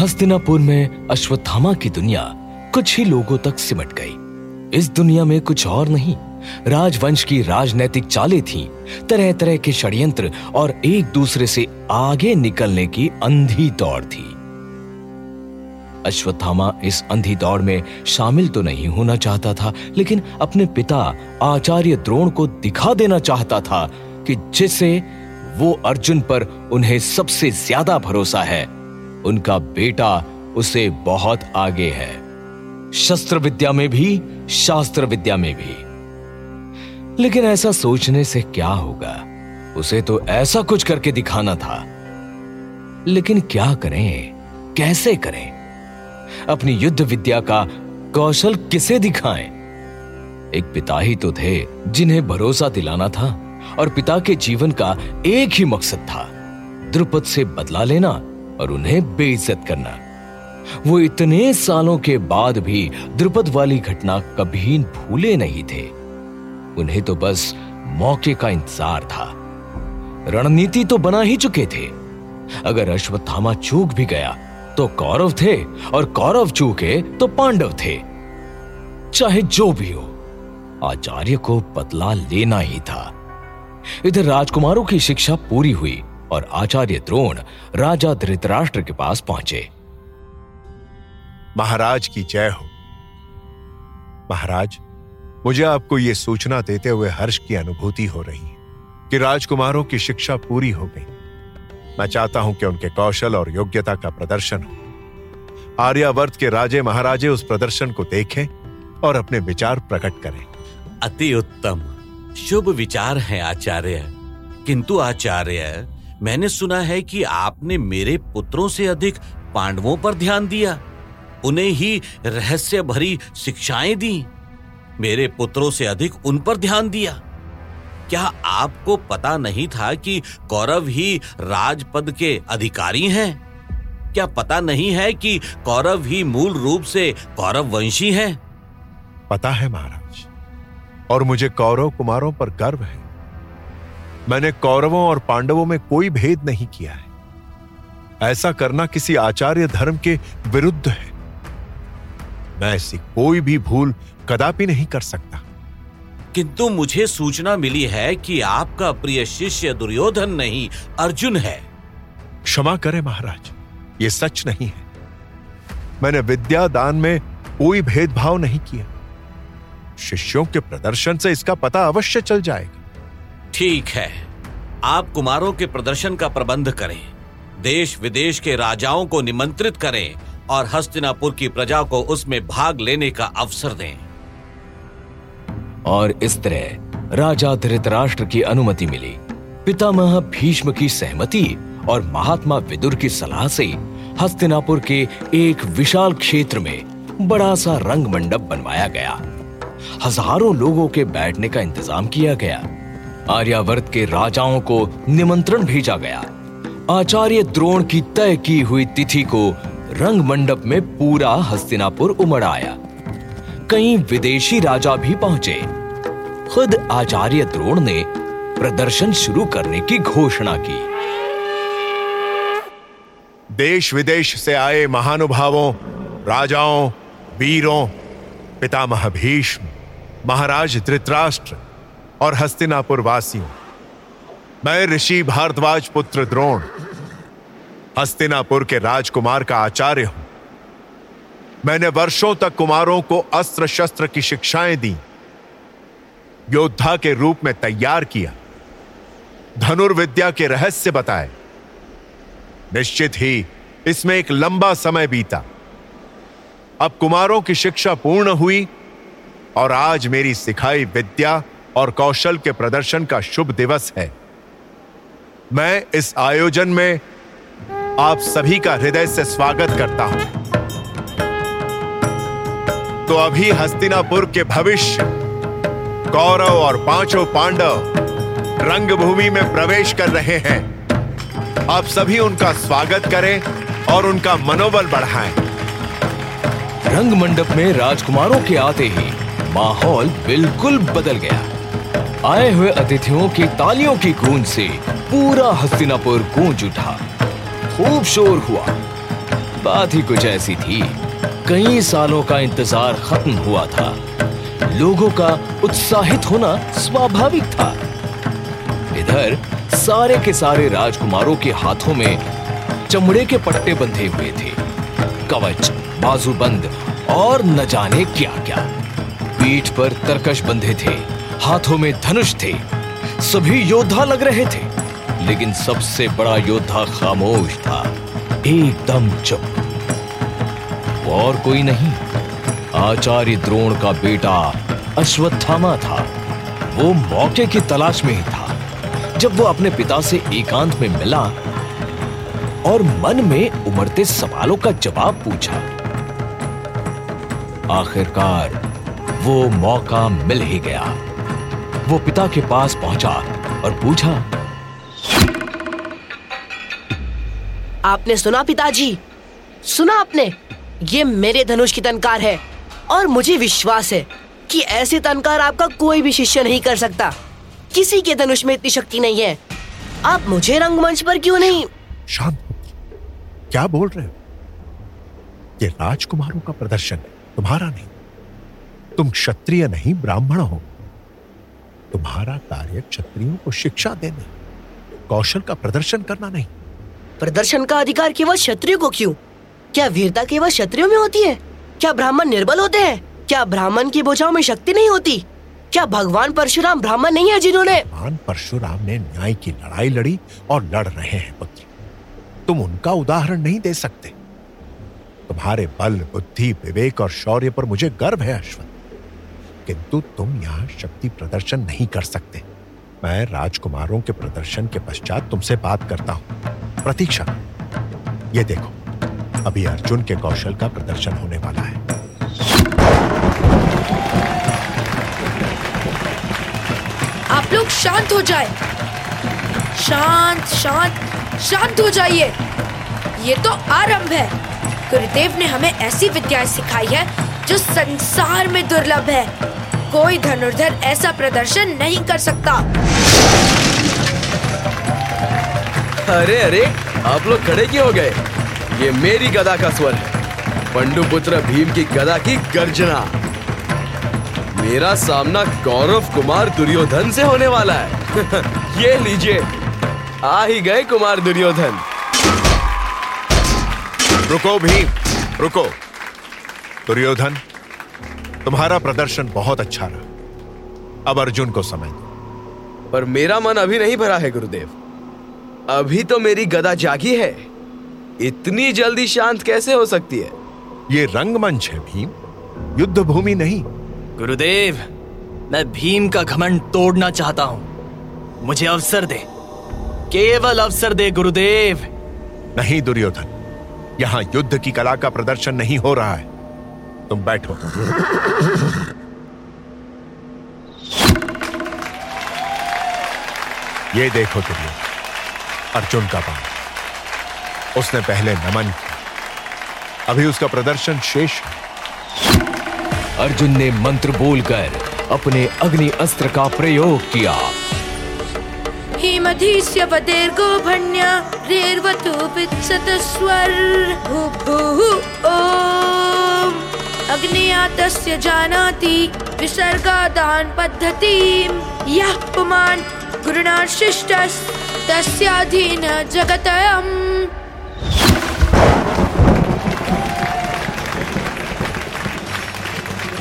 हस्तिनापुर में अश्वत्थामा की दुनिया कुछ ही लोगों तक सिमट गई। इस दुनिया में कुछ और नहीं राजवंश की राजनैतिक चालें थीं, तरह तरह के षड्यंत्र और एक दूसरे से आगे निकलने की अंधी दौड़ थी। अश्वत्थामा इस अंधी दौड़ में शामिल तो नहीं होना चाहता था लेकिन अपने पिता आचार्य द्रोण को दिखा देना चाहता था कि जिसे वो अर्जुन पर उन्हें सबसे ज़्यादा भरोसा है। उनका बेटा उसे बहुत आगे है। शस्त्र विद्या में भी शास्त्र विद्या में भी। लेकिन ऐसा सोचने से क्या होगा? उसे तो ऐसा कुछ करके दिखाना था। लेकिन क्या करें? कैसे करें? अपनी युद्ध विद्या का कौशल किसे दिखाएँ? एक पिता ही तो थे जिन्हें भरोसा दिलाना था, और पिता के जीवन का एक ही मकसद था, द्रुपद से बदला लेना और उन्हें बेइज्जत करना। वो इतने सालों के बाद भी द्रुपद वाली घटना कभी भूले नहीं थे। उन्हें तो बस मौके का इंतज़ार था। रणनीति तो बना ही चुके थे। अगर अश्वत्थामा चूक भी गया तो कौरव थे और कौरव चूके तो पांडव थे। चाहे जो भी हो, आचार्य को बदला लेना ही था। इधर राजकुमारों की शिक्षा पूरी हुई। और आचार्य द्रोण राजा धृतराष्ट्र के पास पहुँचे। महाराज की जय हो। महाराज मुझे आपको यह सूचना देते हुए हर्ष की अनुभूति हो रही है कि राजकुमारों की शिक्षा पूरी हो गई। मैं चाहता हूँ कि उनके कौशल और योग्यता का प्रदर्शन हो। आर्यावर्त के राजे महाराजे उस प्रदर्शन को देखें और अपने विचार प्रकट करें। अति उत्तम। शुभ विचार है आचार्य। किंतु आचार्य मैंने सुना है कि आपने मेरे पुत्रों से अधिक पांडवों पर ध्यान दिया। उन्हें ही रहस्य भरी शिक्षाएँ दी। मेरे पुत्रों से अधिक उन पर ध्यान दिया। क्या आपको पता नहीं था कि कौरव ही राजपद के अधिकारी हैं? क्या पता नहीं है कि कौरव ही मूल रूप से कौरव वंशी हैं? पता है महाराज, और मुझे कौरव कुमारों पर गर्व है मैंने कौरवों और पांडवों में कोई भेद नहीं किया है। ऐसा करना किसी आचार्य धर्म के विरुद्ध है। मैं ऐसी कोई भी भूल कदापि नहीं कर सकता। किंतु मुझे सूचना मिली है कि आपका प्रिय शिष्य दुर्योधन नहीं अर्जुन है। क्षमा करें महाराज ये सच नहीं है। मैंने विद्या दान में कोई भेदभाव नहीं किया। शिष्यों के प्रदर्शन से इसका पता अवश्य चल जाएगा। ठीक है। आप कुमारों के प्रदर्शन का प्रबंध करें। देश विदेश के राजाओं को निमंत्रित करें और हस्तिनापुर की प्रजा को उसमें भाग लेने का अवसर दें। और इस तरह राजा धृतराष्ट्र की अनुमति मिली। पितामह भीष्म की सहमति और महात्मा विदुर की सलाह से हस्तिनापुर के एक विशाल क्षेत्र में बड़ा सा रंग मंडप बनवाया गया। हज़ारों लोगों के बैठने का इंतज़ाम किया गया। आर्यावर्त के राजाओं को निमंत्रण भेजा गया। आचार्य द्रोण की तय की हुई तिथि को रंग मंडप में पूरा हस्तिनापुर उमड़ आया। कई विदेशी राजा भी पहुँचे। खुद आचार्य द्रोण ने प्रदर्शन शुरू करने की घोषणा की। देश विदेश से आए महानुभावों, राजाओं, वीरों, पितामह भीष्म, महाराज धृतराष्ट्र और हस्तिनापुर वासियों मैं ऋषि भारद्वाज पुत्र द्रोण, हस्तिनापुर के राजकुमार का आचार्य हूँ। मैंने वर्षों तक कुमारों को अस्त्र शस्त्र की शिक्षाएँ दी, योद्धा के रूप में तैयार किया, धनुर्विद्या के रहस्य बताए। निश्चित ही इसमें एक लंबा समय बीता। अब कुमारों की शिक्षा पूर्ण हुई और आज मेरी सिखाई विद्या और कौशल के प्रदर्शन का शुभ दिवस है। मैं इस आयोजन में आप सभी का हृदय से स्वागत करता हूँ। तो अभी हस्तिनापुर के भविष्य, कौरव और पाँचों पांडव रंगभूमि में प्रवेश कर रहे हैं। आप सभी उनका स्वागत करें और उनका मनोबल बढ़ाएँ। रंग मंडप में राजकुमारों के आते ही माहौल बिल्कुल बदल गया। आए हुए अतिथियों की तालियों की गूंज से पूरा हस्तिनापुर गूंज उठा। खूब शोर हुआ। बात ही कुछ ऐसी थी। कई सालों का इंतज़ार खत्म हुआ था। लोगों का उत्साहित होना स्वाभाविक था। इधर, सारे के सारे राजकुमारों के हाथों में चमड़े के पट्टे बंधे हुए थे। कवच बाजूबंद और न जाने क्या क्या पीठ पर तरकश बंधे थे। हाथों में धनुष थे। सभी योद्धा लग रहे थे, लेकिन सबसे बड़ा योद्धा खामोश था। एकदम चुप। और कोई नहीं, आचार्य द्रोण का बेटा अश्वत्थामा था। वो मौके की तलाश में ही था। जब वो अपने पिता से एकांत में मिला और मन में उमड़ते सवालों का जवाब पूछा, आखिरकार वो मौका मिल ही गया। वो पिता के पास पहुँचा और पूछा आपने सुना पिताजी? सुना आपने? ये मेरे धनुष की तनकार है और मुझे विश्वास है कि ऐसे तनकार आपका कोई भी शिष्य नहीं कर सकता। किसी के धनुष में इतनी शक्ति नहीं है। आप मुझे रंगमंच पर क्यों नहीं? शांत क्या बोल रहे हो? ये राजकुमारों का प्रदर्शन है तुम्हारा नहीं। तुम क्षत्रिय नहीं ब्राह्मण हो। तुम्हारा कार्य क्षत्रियों को शिक्षा देना कौशल का प्रदर्शन करना नहीं। प्रदर्शन का अधिकार केवल क्षत्रियो को क्यों? क्या वीरता केवल क्षत्रियो में होती है? क्या ब्राह्मण निर्बल होते हैं? क्या ब्राह्मण की बोझाओं में शक्ति नहीं होती? क्या भगवान परशुराम ब्राह्मण नहीं है जिन्होंने भगवान परशुराम ने न्याय की लड़ाई लड़ी और लड़ रहे हैं पुत्र। तुम उनका उदाहरण नहीं दे सकते। तुम्हारे बल बुद्धि विवेक और शौर्य पर मुझे गर्व है अश्वत किंतु तुम यहाँ शक्ति प्रदर्शन नहीं कर सकते। मैं राजकुमारों के प्रदर्शन के पश्चात तुमसे बात करता हूँ। प्रतीक्षा, ये देखो, अभी अर्जुन के कौशल का प्रदर्शन होने वाला है। आप लोग शांत हो जाए। शांत शांत शांत हो जाइए। ये तो आरंभ है। गुरुदेव ने हमें ऐसी विद्याएँ सिखाई है जो संसार में दुर्लभ है। कोई धनुर्धर ऐसा प्रदर्शन नहीं कर सकता। अरे अरे आप लोग खड़े क्यों हो गए? ये मेरी गदा का स्वर है। पंडुपुत्र भीम की गदा की गर्जना। मेरा सामना कौरव कुमार दुर्योधन से होने वाला है। ये लीजिए आ ही गए कुमार दुर्योधन। रुको भीम रुको। दुर्योधन तुम्हारा प्रदर्शन बहुत अच्छा रहा। अब अर्जुन को समय दो। पर मेरा मन अभी नहीं भरा है गुरुदेव। अभी तो मेरी गदा जागी है। इतनी जल्दी शांत कैसे हो सकती है? ये रंगमंच है भीम। युद्ध भूमि नहीं। गुरुदेव मैं भीम का घमंड तोड़ना चाहता हूँ। मुझे अवसर दे। केवल अवसर दे गुरुदेव। नहीं दुर्योधन। यहाँ युद्ध की कला का प्रदर्शन नहीं हो रहा है। तुम बैठो। ये देखो दुर्योधन अर्जुन का बाण। उसने पहले नमन किया अभी उसका प्रदर्शन शेष है। अर्जुन ने मंत्र बोलकर अपने अग्नि अस्त्र का प्रयोग किया। हिमधीस्य वदेर्गो भण्य रेर्वतु वित्सतस्वर भूभुः ॐ अग्नियातस्य जानाति विसर्गादान पद्धतिं। यः पुमान् तस्याधीन जगतयम्।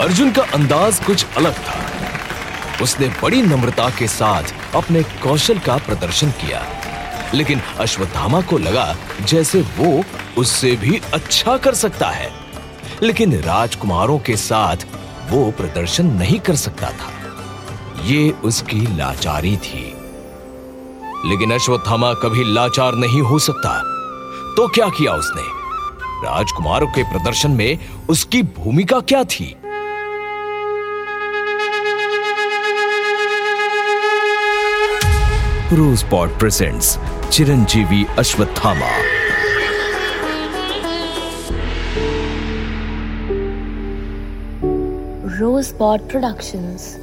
अर्जुन का अंदाज कुछ अलग था। उसने बड़ी नम्रता के साथ अपने कौशल का प्रदर्शन किया, लेकिन अश्वत्थामा को लगा जैसे वो उससे भी अच्छा कर सकता है। लेकिन राजकुमारों के साथ वो प्रदर्शन नहीं कर सकता था। ये उसकी लाचारी थी। लेकिन अश्वत्थामा कभी लाचार नहीं हो सकता। तो क्या किया उसने? राजकुमारों के प्रदर्शन में उसकी भूमिका क्या थी? Rosebud presents Chiranjeevi Ashwatthama. Rosebud Productions.